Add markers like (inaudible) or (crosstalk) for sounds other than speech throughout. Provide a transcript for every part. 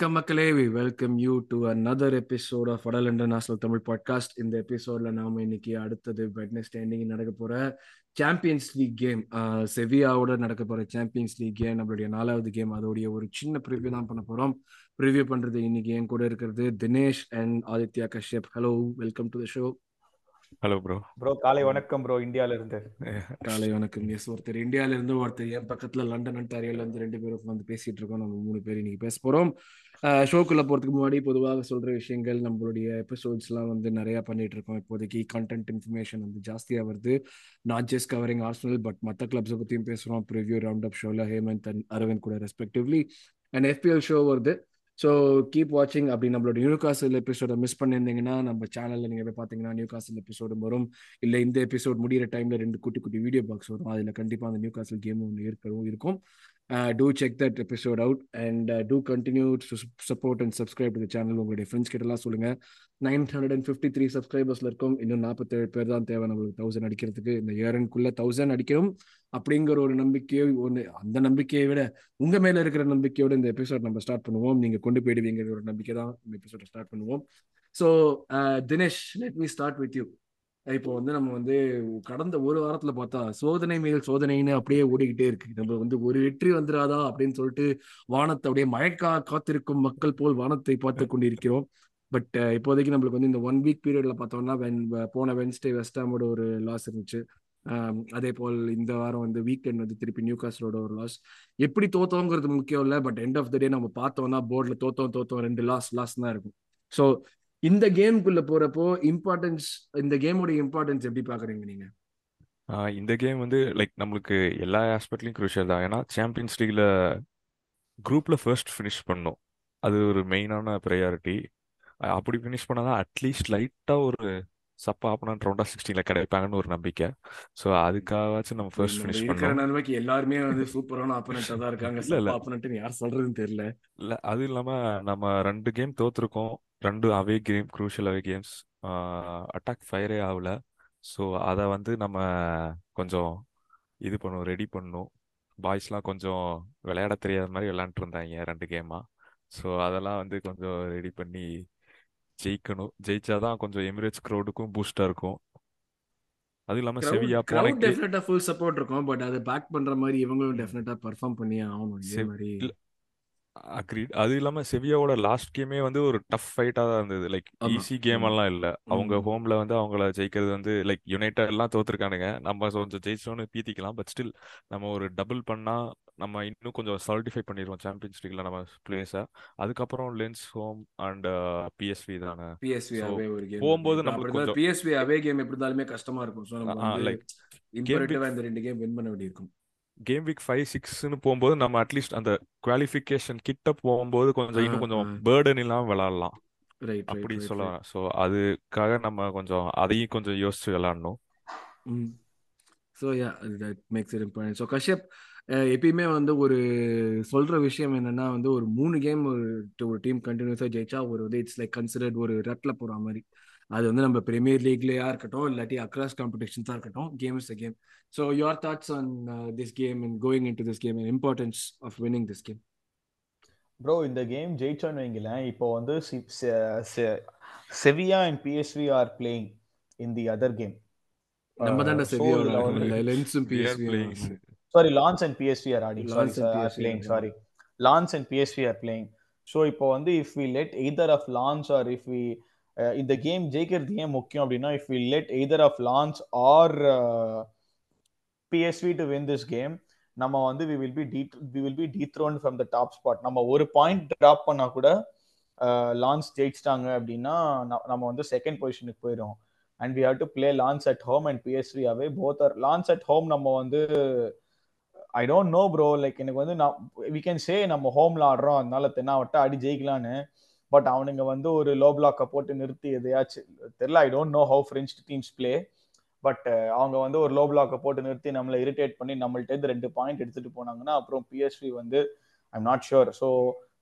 வணக்கம் மக்களே. We welcome you to another episode of Atal international Tamil podcast இந்த எபிசோட்ல நாம இன்னைக்கு அடுத்தது வெட்னஸ்டே இன்னைக்கு நடக்க போற சாம்பியன்ஸ் லீக் கேம் செவியாவோட நடக்க போற சாம்பியன்ஸ் லீக் கேம் நம்மளுடைய நாலாவது கேம் அதோடைய ஒரு சின்ன ப்ரிவ்யூ தான் பண்ண போறோம். ப்ரிவ்யூ பண்றது இன்னைக்கு என் கூட இருக்கிறது Dinesh and Aditya Kashyap. Hello welcome to the show hello bro bro காலை வணக்கம் ப்ரோ இந்தியால இருந்து காலை வணக்கம். எஸ் ஒருத்தர் இந்தியால இருந்து ஒருத்தர் என் பக்கத்துல லண்டன் அண்டாரியோல இருந்து ரெண்டு பேரும் வந்து பேசிட்டு இருக்கோம். நம்ம மூணு பேர் இன்னைக்கு பேச போறோம். ஷோக்குள்ள போறதுக்கு முன்னாடி பொதுவாக சொல்ற விஷயங்கள் நம்மளுடைய எபிசோட்ஸ் எல்லாம் வந்து நிறைய பண்ணிட்டு இருக்கோம் இப்போதைக்கு கண்டென்ட் இன்ஃபர்மேஷன் வந்து ஜாஸ்தியா வருது. Not just covering Arsenal but மற்ற கிளப்ஸை பத்தியும் பேசுறோம். ப்ரிவியூ ரவுண்ட் அப் ஷோல ஹேமந்த் அண்ட் அரவிந்த் கூட ரெஸ்பெக்டிவ்லி அண்ட் எஃபிஎல் ஷோ வருது. ஸோ கீப் வாட்சிங் அப்படி நம்மளோட நியூ காசில் எபிசோட மிஸ் பண்ணியிருந்தீங்கன்னா நம்ம சேனலில் நீங்கள் போய் பார்த்தீங்கன்னா நியூ காசில் எபிசோடு வரும். இல்லை இந்த எபிசோட் முடிகிற டைமில் ரெண்டு குட்டி குட்டி வீடியோ பாக்ஸ் வரும். அதில் கண்டிப்பாக அந்த நியூ காசில் கேம் ஒன்று இருக்கவும் இருக்கும். To check that episode out and to continue support and subscribe to channel உங்களுடைய ஃப்ரெண்ட்ஸ் கிட்டலாம் சொல்லுங்கள் nine hundred and fifty three சப்ஸ்கிரைபர்ஸ்ல இருக்கும். இன்னும் நாற்பத்தேழு பேர் தான் தேவை. நம்மளுக்கு தௌசண்ட் அடிக்கிறதுக்கு. இந்த இயரனுக்குள்ளே தௌசண்ட் அடிக்கணும் அப்படிங்கிற ஒரு நம்பிக்கையோ ஒன்று அந்த நம்பிக்கையை விட உங்க மேல இருக்கிற நம்பிக்கையோட இந்த எபிசோட் நம்ம ஸ்டார்ட் பண்ணுவோம். நீங்க கொண்டு போயிடுவீங்கிற ஒரு நம்பிக்கை தான் இந்த எபிசோட ஸ்டார்ட் பண்ணுவோம். So uh, Dinesh let me start with you இப்போ வந்து நம்ம வந்து கடந்த ஒரு வாரத்துல பார்த்தா சோதனை மேல் சோதனைன்னு அப்படியே ஓடிக்கிட்டே இருக்கு. நம்ம வந்து ஒரு வெற்றி வந்துடாதா அப்படின்னு சொல்லிட்டு வானத்தை அப்படியே மழைக்கா காத்திருக்கும் மக்கள் போல் வானத்தை பார்த்து கொண்டிருக்கிறோம். பட் இப்போதைக்கு நம்மளுக்கு வந்து இந்த ஒன் வீக் பீரியட்ல பார்த்தோம்னா வென் போன வென்ஸ்டே வெஸ்டாமோட ஒரு லாஸ் இருந்துச்சு. அதே போல் இந்த வாரம் வந்து வீக்கெண்ட் வந்து திருப்பி நியூ காஸ்டரோட ஒரு லாஸ் எப்படி தோத்தோங்கிறது முக்கியம் இல்லை but end of the day நம்ம பார்த்தோம்னா போர்டில் தோத்தோம் தோத்தோம் ரெண்டு லாஸ் லாஸ் தான் இருக்கும். ஸோ இந்த கேமுக்குள்ள போறப்போ இம்பார்ட்டன்ஸ் இந்த கேமோட இம்பார்ட்டன்ஸ் எப்படி பாக்குறீங்க நீங்க? இந்த கேம் வந்து லைக் நம்மளுக்கு எல்லா ஆஸ்பெக்ட்லையும் குரூஷியல் தான். ஏன்னா சாம்பியன்ஸ் லீக்ல குரூப்ல ஃபர்ஸ்ட் ஃபினிஷ் பண்ணோம். அது ஒரு மெயினான ப்ரையாரிட்டி அப்படி ஃபினிஷ் பண்ணாதான் அட்லீஸ்ட் லைட்டா ஒரு சப்ப ஆப்பனன்ட் ரவுண்டா சிக்ஸ்டீன்ல கிடைப்பாங்கன்னு ஒரு நம்பிக்கை. ஸோ அதுக்காகவாச்சும் நம்ம ஃபர்ஸ்ட் ஃபினிஷ் பண்ணோம். எல்லாருமே வந்து சூப்பரான ஆப்பனண்டா தான் இருக்காங்க. இல்ல இல்ல. ஆப்பனண்ட் யார் சொல்றதுன்னு தெரியல. இல்ல அது இல்லாம நம்ம ரெண்டு கேம் தோத்துருக்கோம். ரெண்டு away game crucial away games attack ஃபயரே ஆகல. ஸோ அதை வந்து நம்ம கொஞ்சம் இது பண்ணும் ரெடி பண்ணும். பாய்ஸ்லாம் கொஞ்சம் விளையாட தெரியாத மாதிரி விளையாண்டுட்டு இருந்தாங்க ரெண்டு கேமா. ஸோ அதெல்லாம் வந்து கொஞ்சம் ரெடி பண்ணி ஜெயிக்கணும். ஜெயிச்சாதான் கொஞ்சம் எமிரேட்ஸ் க்ரௌடுக்கும் பூஸ்டா இருக்கும். அது இல்லாம செவியா போன கிரவுட் டெஃபினட்டா ஃபுல் சப்போர்ட் இருக்கும். பட் அதை பேக் பண்ற மாதிரி இவங்களும் டெஃபினட்டா பெர்ஃபார்ம் பண்ணியே ஆகணும். இதே மாதிரி அக்ரீட் அது இல்லாம செவியாவோட லாஸ்ட் கேமே வந்து ஒரு டஃப் ஃபைட்டா தான் இருந்தது. லைக் ஈஸி கேம் எல்லாம் இல்ல. அவங்க ஹோம்ல வந்து அவங்கள ஜெயிக்கிறது வந்து லைக் யுனைடெட் எல்லாம் தோத்துருக்கானுங்க. நம்ம கொஞ்சம் ஜெயிச்சோன்னு பீத்திக்கலாம். பட் ஸ்டில் நம்ம ஒரு டபுள் பண்ணா நம்ம இன்னும் கொஞ்சம் சாலிடிஃபை பண்ணிடுவோம் சாம்பியன்ஸ் லீக்ல நம்ம பிளேஸை அதுக்கப்புறம் லென்ஸ் ஹோம் அண்ட் பிஎஸ்வி தானே. பிஎஸ்வி அவே ஒரு கேம் போகும்போது கொஞ்சம் பிஎஸ்வி அவே கேம் எப்படி இருந்தாலுமே கஷ்டமா இருக்கும். ஸோ நம்ம லைக் இம்பரேட்டிவா இந்த ரெண்டு கேம் வின் பண்ண வேண்டியிருக்கும். கேம் வீக் ஃபைவ் சிக்ஸ்னு போகும்போது நம்ம அட்லீஸ்ட் அந்த குவாலிஃபிகேஷன் கிட்ட போகும்போது கொஞ்சம் இன்னும் கொஞ்சம் பேர்டன் இல்லாம விளாடலாம் அப்படி சொல்லலாம் ஸோ அதுக்காக நம்ம கொஞ்சம் அதையும் கொஞ்சம் யோசிச்சு விளாடணும் ம். So yeah that makes it important so Kashyap எப்பயுமே வந்து ஒரு சொல்ற விஷயம் என்னன்னா வந்து ஒரு மூணு கேம் ஒரு ஒரு டீம் கண்டினியூஸாக ஜெயிச்சா ஒரு இட்ஸ் லைக் கன்சிடர்ட் ஒரு ரட்ல போற மாதிரி. அது வந்து நம்ம பிரீமியர் லீக்லயா இருக்கட்டும் இல்லாட்டி அக்ராஸ் காம்படிஷன்ஸாக இருக்கட்டும் game is a game so your thoughts on this game and going into this game and importance of winning this game bro இந்த கேம் ஜெயிச்சோன்னு வைங்களேன். இப்போ வந்து Sevilla and PSV are playing in the other game நம்ம தானே so செவியோட இதுல வந்து லென்ஸும் we are பிஎஸ்வியும் playing sorry Lens and PSV are adding sorry Lens and are PSV playing sorry Lens and PSV are playing so இப்போ வந்து if we let either of Lens or if we இந்த game ஜெயிக்கிறது ஏன் முக்கியம் அப்படின்னா if we let either of Lens or PSV to win this game நம்ம வந்து we will be de we will be dethroned from the top spot நம்ம ஒரு point drop பண்ணா கூட லான்ஸ் ஜெயிச்சிட்டாங்க அப்படின்னா நம்ம வந்து செகண்ட் பொசிஷனுக்கு போயிடும் and we have to play Lens at home and PSV away both or Lens at home நம்ம வந்து I don't know bro like எனக்கு வந்து நான் வி கேன் சே நம்ம ஹோம்ல ஆடுறோம் அதனால தென்னாவட்ட அடி ஜெயிக்கலான்னு பட் அவனுங்க வந்து ஒரு லோ பிளாக்கை போட்டு நிறுத்தி எதையாச்சும் தெரியல I don't know how French teams play but அவங்க வந்து ஒரு லோ பிளாக்கை போட்டு நிறுத்தி நம்மளை இரிட்டேட் பண்ணி நம்மள்ட்ட ரெண்டு பாயிண்ட் எடுத்துட்டு போனாங்கன்னா அப்புறம் பிஎஸ்வி வந்து ஐம் நாட் ஷுர் ஸோ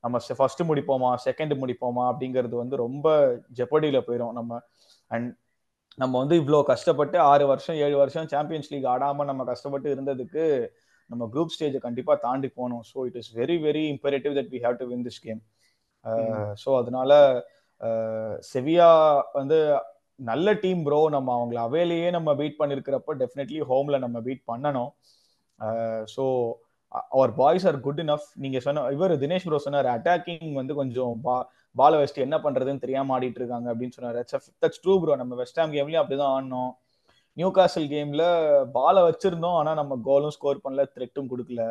நம்ம ஃபர்ஸ்ட் முடிப்போமா செகண்ட் முடிப்போமா அப்படிங்கிறது வந்து ரொம்ப ஜெப்படியில் போயிடும் நம்ம. அண்ட் நம்ம வந்து இவ்வளோ கஷ்டப்பட்டு ஆறு வருஷம் ஏழு வருஷம் சாம்பியன்ஸ் லீக் ஆடாமல் நம்ம கஷ்டப்பட்டு இருந்ததுக்கு நம்ம குரூப் ஸ்டேஜை கண்டிப்பாக தாண்டி போகணும். So it is very very imperative that we have to win this game so அதனால செவியா வந்து நல்ல டீம் ப்ரோ நம்ம அவங்கள அவையிலேயே நம்ம பீட் பண்ணிருக்கிறப்ப டெஃபினெட்லி ஹோம்ல நம்ம பீட் பண்ணணும். So our boys are good enough நீங்க சொன்ன இவர் தினேஷ் ப்ரோ சொன்னார் அட்டாக்கிங் வந்து கொஞ்சம் பா பால வச்சுட்டு என்ன பண்றதுன்னு தெரியாம ஆடிட்டு இருக்காங்க அப்படின்னு சொன்னார். தட்ஸ் ட்ரூ ப்ரோ நம்ம வெஸ்ட் ஹாம் கேம்லயும் அப்படிதான் ஆடினோம். நியூ காசல் கேம்ல பால வச்சிருந்தோம் ஆனா நம்ம கோலும் ஸ்கோர் பண்ணல த்ரெட்டும் கொடுக்கல.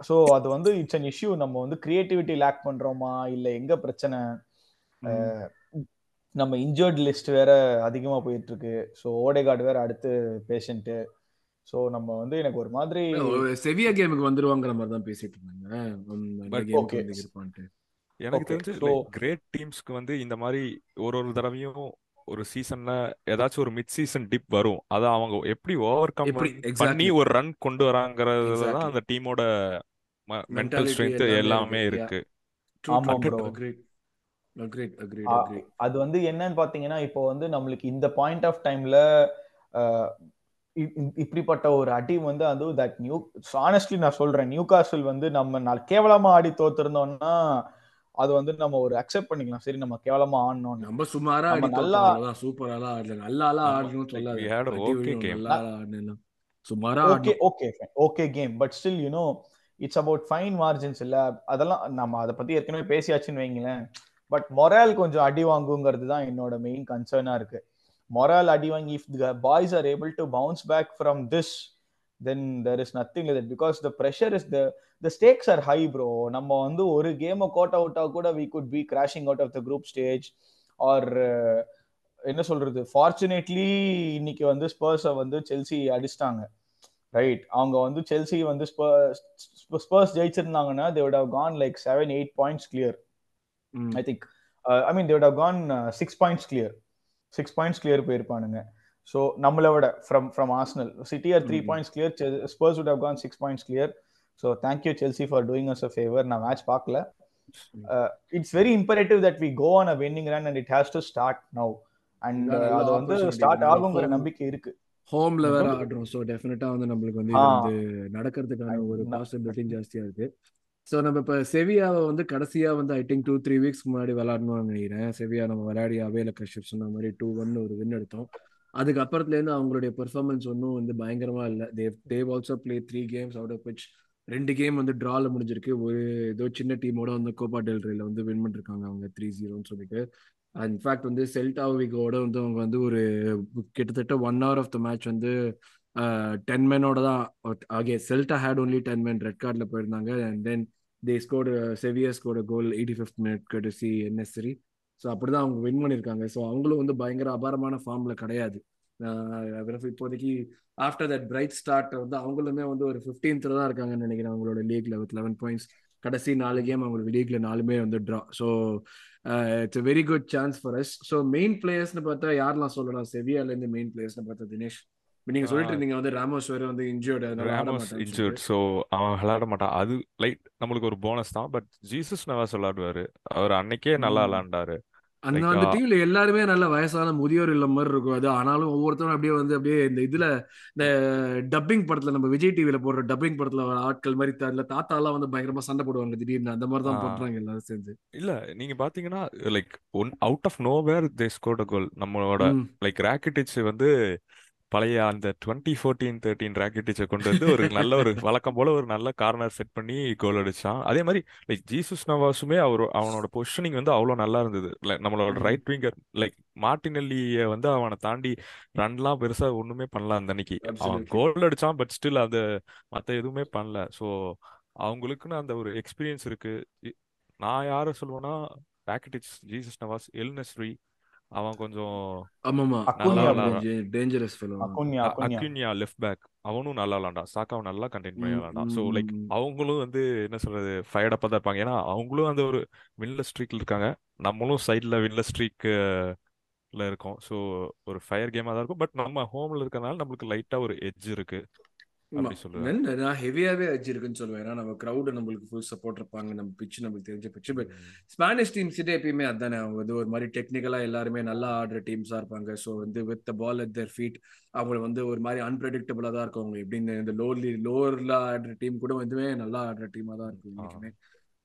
ஸோ அது வந்து இட்ஸ் அன் இஷ்யூ நம்ம வந்து கிரியேட்டிவிட்டி லேக் பண்றோமா? இல்ல எங்க பிரச்சனை? நம்ம இன்ஜர்ட் லிஸ்ட் வேற அதிகமா போயிட்டு இருக்கு ஸோ ஓடேகார்டு வேற அடுத்து பேஷண்ட் ஸோ நம்ம வந்து எனக்கு ஒரு மாதிரி செவியா கேமுக்கு வந்துருவாங்கிற மாதிரி தான் பேசிட்டு இருந்தாங்க. ஓகே எனக்கு தெரிஞ்சு கிரேட் டீம்ஸ்க்கு வந்து இந்த மாதிரி ஒரு ஒரு தடவையும் ஒரு சீசன்ல ஏதாச்சும் ஒரு மிட் சீசன் டிப் வரும். அத அவங்க எப்படி ஓவர் கம் பண்ணி ஒரு ரன் கொண்டு வராங்கிறதுல தான் அந்த டீமோட மென்டல் ஸ்ட்ரென்த் எல்லாமே இருக்கு. அது வந்து என்னன்னு பாத்தீங்கன்னா இப்போ வந்து நம்மளுக்கு இந்த பாயிண்ட் ஆஃப் டைம்ல இப்படிப்பட்ட ஒரு அடி வந்து அது தட் நியூ ஆனஸ்ட்லி நான் சொல்றேன். நியூ காசல் வந்து நம்ம கேவலமா ஆடி தோத்திருந்தோம்னா அது வந்து நம்ம ஒரு அக்செப்ட் பண்ணிக்கலாம். சரி நம்ம கேவலமா ஆடணும் நம்ம சுமாரா நல்லா சூப்பரா ஆடல. நல்லா ஆடணும் சொல்லாது. ஓகே கேம் சுமாரா okay okay okay game but still you know it's about fine margins இல்ல. அதெல்லாம் நம்ம அதை பத்தி ஏற்கனவே பேசியாச்சுன்னு வைங்களேன். பட் மொரால் கொஞ்சம் அடி வாங்குங்கிறது தான் என்னோட மெயின் கன்சர்னா இருக்கு. மொரால் அடி வாங்கி if the boys are able to bounce back from this then there is nothing because the pressure is the the stakes are high bro நம்ம வந்து ஒரு கேமை கோட் அவுட்டா கூட we could be crashing out of the group stage or என்ன சொல்றது? Fortunately இன்னைக்கு வந்து ஸ்பர்ஸை வந்து செல்சி அடிச்சிட்டாங்க. ரைட் அவங்க வந்து செல்சி வந்து Spurs ஜெயிச்சிருந்தாங்கன்னா they would have gone like seven eight points clear I think I mean they would have gone six points clear six points clear போயிருப்பானுங்க. So நம்மளை விட from from Arsenal City or three points clear Spurs would have gone six points clear so thank you Chelsea for doing us a favour நான் match பார்க்கல. It's very imperative that we go on a winning run and it has to start now and அது வந்து start ஆகுங்கிற நம்பிக்கை இருக்கு. ஹோம்ல வேற ஆடுறோம். So டெஃபினட்டா வந்து நம்மளுக்கு வந்து வந்து நடக்கிறதுக்கான ஒரு பாசிபிலிட்டி ஜாஸ்தியா இருக்கு. ஸோ நம்ம இப்போ செவியாவை வந்து கடைசியா வந்து I think two three weeks முன்னாடி விளாடணும்னு நினைக்கிறேன். செவியா நம்ம விளையாடி அவேல கஷ்யப் சொன்ன மாதிரி டூ ஒன் ஒரு வின் எடுத்தோம். அதுக்கு அப்புறத்துலேருந்து அவங்களுடைய பெர்ஃபார்மன்ஸ் ஒன்றும் வந்து பயங்கரமா இல்லை. They they also play three games out of which ரெண்டு கேம் வந்து ட்ரால முடிஞ்சிருக்கு. ஒரு ஏதோ சின்ன டீமோட வந்து கோபா டெல் ரேல வந்து வின் பண்ணிருக்காங்க அவங்க த்ரீ ஜீரோன்னு சொல்லிட்டு. இன்ஃபேக்ட் வந்து செல்டா விகோட வந்து அவங்க வந்து ஒரு கிட்டத்தட்ட one hour of the match வந்து டென் மேனோட தான் Aake Celta had only ten man red கார்டில் போயிருந்தாங்க. And then they score Sevilla score goal eighty fifth minute கடைசி என்எஸ்சரி ஸோ அப்படிதான் அவங்க வின் பண்ணியிருக்காங்க ஸோ அவங்களும் வந்து பயங்கர அபாரமான ஃபார்ம்ல கிடையாது. இப்போதைக்கு ஆஃப்டர் தட் பிரைட் ஸ்டார்ட் வந்து அவங்களுமே வந்து ஒரு ஃபிஃப்டீன்த்ல தான் இருக்காங்கன்னு நினைக்கிறேன் அவங்களோட லீக்ல வித் லெவன் பாயிண்ட்ஸ் கடைசி நாலு கேம் அவங்களோட லீக்ல நாலுமே வந்து draw so it's very good chance for us so main பிளேயர்ஸ்னு பார்த்தா யாரெல்லாம் சொல்லலாம்? செவியால இருந்து மெயின் பிளேயர்ஸ்னு பார்த்தா தினேஷ். நீங்க சொல்லிட்டு இருந்தீங்க வந்து ராமோஸ் வேற வந்து இன்ஜூர்டு ராமோஸ் இன்ஜூர்ட் ஸோ அவன் விளையாட மாட்டான். அது லைட் நம்மளுக்கு ஒரு போனஸ் தான். பட் ஜீசஸ் நவாஸ் விளையாடுவாரு. அவர் அன்னைக்கே நல்லா விளையாண்டாரு. அந்த அந்த டீம்ல எல்லாருமே நல்ல வயசான முதியோர் இல்ல மாதிரி இருக்கும். அது ஆனாலும் ஒவ்வொருத்தரும் அப்படியே வந்து அப்படியே இந்த இதுல இந்த டப்பிங் படத்துல நம்ம விஜய் டிவில போடுற டப்பிங் படத்துல ஆட்கள் மாதிரி அதுல தாத்தா எல்லாம் வந்து பயங்கரமா சண்டை போடுவாங்க திடீர்னு. அந்த மாதிரி தான் பண்றாங்க எல்லாரும் சேர்ந்து. இல்ல நீங்க பாத்தீங்கன்னா like one out of nowhere they scored goal நம்மளோட லைக் ராக்கெட்டிச் வந்து பழைய அந்த டுவெண்ட்டி ஃபோர்டீன் தேர்ட்டீன் ராக்கெட்டிச்சை கொண்டு வந்து ஒரு (laughs) நல்ல ஒரு வழக்கம் போல ஒரு நல்ல கார்னர் செட் பண்ணி கோல் அடிச்சான். அதே மாதிரி லைக் ஜீசஸ் நவாஸுமே அவர் அவனோட பொசிஷனிங் வந்து அவ்வளோ நல்லா இருந்தது. நம்மளோட ரைட் விங்கர் லைக் மார்டினல்லிய வந்து அவனை தாண்டி ரன்லாம் பெருசா ஒண்ணுமே பண்ணல அந்த அன்னைக்கு. அவன் கோல் அடிச்சான் பட் ஸ்டில் அது மற்ற எதுவுமே பண்ணல. ஸோ அவங்களுக்குன்னு அந்த ஒரு எக்ஸ்பீரியன்ஸ் இருக்கு. நான் யார சொல்லுவேன்னா ராக்கெட்டிச் ஜீசஸ் நவாஸ் எல்னஸ்ரி அவன் கொஞ்சம் ஆமாமா டேஞ்சரஸ் அக்குன்யா லெஃப்ட் பேக் அவனும் நல்லா விளாண்டான் சாக்காவை நல்லா கண்டெயின் பண்ணி விளாண்டான் ஸோ லைக் அவங்களும் வந்து என்ன சொல்றது ஃபயர்டப்பா தான் இருப்பாங்க. ஏன்னா அவங்களும் அந்த ஒரு வின்ல ஸ்ட்ரீக்ல இருக்காங்க. நம்மளும் சைட்ல வின்ல ஸ்ட்ரீக் இருக்கோம். ஸோ ஒரு ஃபயர் கேமா தான் இருக்கும். பட் நம்ம ஹோம்ல இருக்கறனால நம்மளுக்கு லைட்டா ஒரு எட்ஜ் இருக்கு. நான் ஹெவியாவே வச்சிருக்குன்னு சொல்லுவேன். ஏன்னா நம்ம க்ரௌடு நம்மளுக்கு ஃபுல் சப்போர்ட் இருப்பாங்க. நம்ம பிச்சு நம்மளுக்கு தெரிஞ்ச பிச்சு பட் ஸ்பானிஷ் டீம்ஸ் கிட்டே எப்பயுமே அதானே அவங்க வந்து ஒரு மாதிரி டெக்னிக்கலா எல்லாருமே நல்லா ஆடுற டீம்ஸா இருப்பாங்க. ஸோ வந்து with the ball at their feet அவங்க வந்து ஒரு மாதிரி அன்பிரடிக்டபிளா தான் இருக்கும். அவங்க எப்படின்னு இந்த லோர்லி லோவர்ல ஆடுற டீம் கூட வந்துமே நல்லா ஆடுற டீமா தான் இருக்கும் இன்னைக்குமே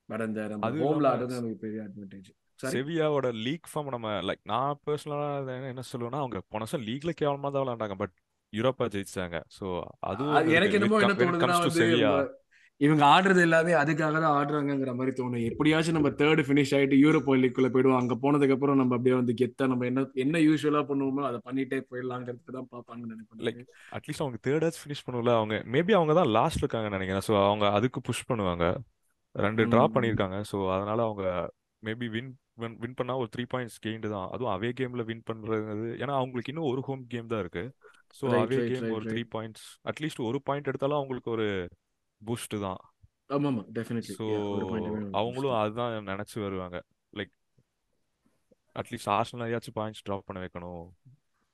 பட் அந்த நம்ம ஹோம்ல ஆடுறது நமக்கு பெரிய அட்வான்டேஜ் செவியாவோட லீக் ஃபார்ம் நம்ம லைக் நான் பர்சனலா என்ன சொல்லுவேன்னா அவங்க போன லீக்ல கேவலமா தான் விளையாண்டாங்க. பட் யூரோப்பா ஜெயிச்சாங்க அதுவும் ஒன்று எனக்கு என்னமோ என்ன வென் தோணுதுன்னா வந்து இவங்க ஆடுறது எல்லாமே அதுக்காக தான் ஆடுறாங்கங்கிற மாதிரி தோணும். எப்படியாச்சும் நம்ம தேர்ட் ஃபினிஷ் ஆயிட்டு யூரோப்பா லீக்குள்ள போயிடுவோம். அங்க போனதுக்கு அப்புறம் நம்ம அப்படியே வந்து கெத்தா நம்ம என்ன என்ன யூஸ்வலா பண்ணுவோமோ அதை பண்ணிட்டே போயிடலாங்கிறதுக்கு தான் பார்ப்பாங்கன்னு லைக் நினைப்பேன் அட்லீஸ்ட் அவங்க தேர்ட் ஃபினிஷ் பண்ணுவல அவங்க மேபி அவங்க தான் லாஸ்ட் இருக்காங்கன்னு நினைக்கிறேன். ஸோ அவங்க அதுக்கு புஷ் பண்ணுவாங்க. ரெண்டு ட்ரா ம். பண்ணியிருக்காங்க. ஸோ அதனால அவங்க மேபி வின் வின் பண்ணா ஒரு த்ரீ பாயிண்ட்ஸ் கெயின்டு தான். அதுவும் அவே கேம்ல வின் பண்றது ஏன்னா அவங்களுக்கு இன்னும் ஒரு ஹோம் கேம் தான் இருக்கு. ஸோ அவே கேம் ஒரு த்ரீ பாயிண்ட்ஸ் அட்லீஸ்ட் ஒரு பாயிண்ட் எடுத்தாலும் அவங்களுக்கு ஒரு பூஸ்ட் தான். ஆமா ஆமா டெஃபினெட்லி ஸோ அவங்களும் அதுதான் நினைச்சு வருவாங்க. லைக் அட்லீஸ்ட் ஆர்சனலையாச்சும் பாயிண்ட்ஸ் ட்ராப் பண்ண வைக்கணும்.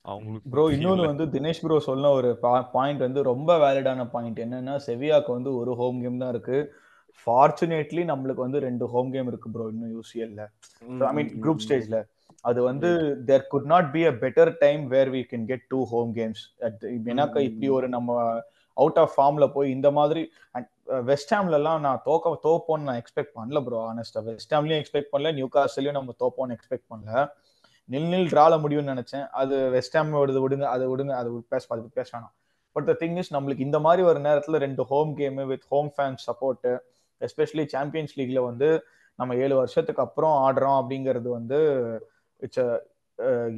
அவங்களுக்கு ப்ரோ இன்னொன்று இல்ல வந்து தினேஷ் ப்ரோ சொன்ன ஒரு பாயிண்ட் வந்து ரொம்ப வேலிடான பாயிண்ட் என்னன்னா செவியாக்கு வந்து ஒரு ஹோம் கேம் தான் இருக்கு. ஃபார்ச்சுனேட்லி நம்மளுக்கு வந்து ரெண்டு ஹோம் கேம் இருக்கு ப்ரோ இன்னும் யூசிஎல்ல ஐ மீன் குரூப் ஸ்டேஜ்ல அது வந்து there could not be a better time where we can get two home games ஏன்னாக்கா இப்படி ஒரு நம்ம அவுட் ஆஃப் ஃபார்ம்ல போய் இந்த மாதிரி வெஸ்ட் ஹாம்லலாம் நான் தோக்க தோப்போன்னு நான் எக்ஸ்பெக்ட் பண்ணல ப்ரோ ஆனஸ்டா வெஸ்ட் ஹாம்லயும் எக்ஸ்பெக்ட் பண்ணல நியூ காஸ்ட்லயும் நம்ம தோப்போன்னு எக்ஸ்பெக்ட் பண்ணல. நில் நில் ட்ரால முடியும்னு நினைச்சேன். அது வெஸ்ட் ஹாம் விடுது விடுங்க அதை விடுங்க அது பேச அது பேச வேணாம். பட் த திங் இஸ் நம்மளுக்கு இந்த மாதிரி ஒரு நேரத்துல ரெண்டு home game with home fan support especially Champions லீக்ல வந்து நம்ம ஏழு வருஷத்துக்கு அப்புறம் ஆடுறோம் அப்படிங்கிறது வந்து இட்ஸ்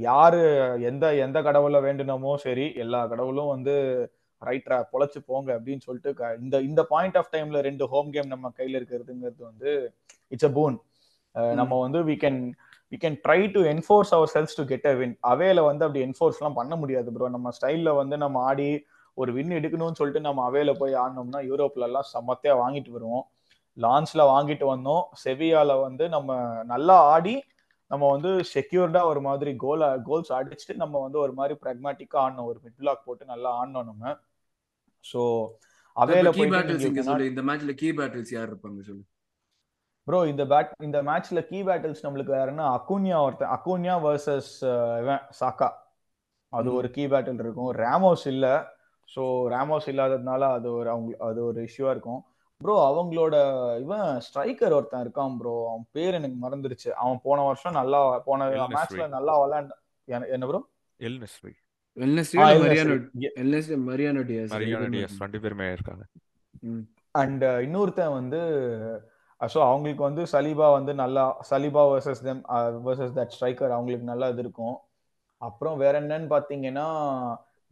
யாரு எந்த எந்த கடவுளை வேண்டுனமோ சரி எல்லா கடவுளும் வந்து ரைட்ரா பொழைச்சு போங்க அப்படின்னு சொல்லிட்டு க- இந்த இந்த பாயிண்ட் ஆஃப் டைம்ல ரெண்டு ஹோம் கேம் நம்ம கையில இருக்கிறதுங்கிறது வந்து இட்ஸ் அ பூன் நம்ம வந்து we can we can try to enforce ourselves to get a win அவேல வந்து அப்படி என்ஃபோர்ஸ்லாம் பண்ண முடியாது ப்ரோ நம்ம ஸ்டைல்ல வந்து நம்ம ஆடி ஒரு வின் எடுக்கணும்னு சொல்லிட்டு நம்ம அவேல போய் ஆடினோம்னா யூரோப்ல எல்லாம் சமத்தையா வாங்கிட்டு வருவோம். லான்ச்ல வாங்கிட்டு வந்தோம். செவியால வந்து நம்ம நல்லா ஆடி நம்ம வந்து செக்யூர்டா ஒரு மாதிரி கோல் கோல்ஸ் அடிச்சுட்டு நம்ம வந்து ஒரு மாதிரி பிராக்மேட்டிக்கா ஆடணும். ஒரு மிட் பிளாக் போட்டு நல்லா ஆடணும் நம்ம. ஸோ சொல்லு. இந்த மேட்ச்ல கீ பேட்டில்ஸ் யார் இருப்பாங்க சொல்லு? ப்ரோ இந்த பேட் இந்த மேட்ச்ல கீ பேட்டில்ஸ் நம்மளுக்கு வேறன்னா அக்குன்யா ஒருத்தன் அக்குன்யா வர்சஸ் சாக்கா. அது. ஒரு கீ பேட்டில் இருக்கும். ரேமோஸ் இல்ல. ஸோ ரேமோஸ் இல்லாததுனால அது ஒரு அவங்க அது ஒரு இஷ்யூவா இருக்கும். ப்ரோ அவங்களோட இவன் ஸ்ட்ரைக்கர் ஒருத்தன் இருக்கான் ப்ரோ அவன் பேர் எனக்கு மறந்துருச்சு. அவன் போன வருஷம் நல்லா போன மேட்ச்ல நல்லா விளையாண்ட என்ன- ப்ரோ எல் நெஸ்ரி வெல்னஸ்டே ஆ எல் மரியானோ வெல்னஸ்டே மரியானோ டியாஸ் ரெண்டு மரியானா இருக்காங்க ரெண்டு பேருமே இருக்காங்க. அண்ட் இன்னொருத்தன் வந்து ஸோ அவங்களுக்கு வந்து சலீபா வந்து நல்லா Saliba versus them versus that striker அவங்களுக்கு நல்லா இது இருக்கும். அப்புறம் வேற என்னன்னு பார்த்தீங்கன்னா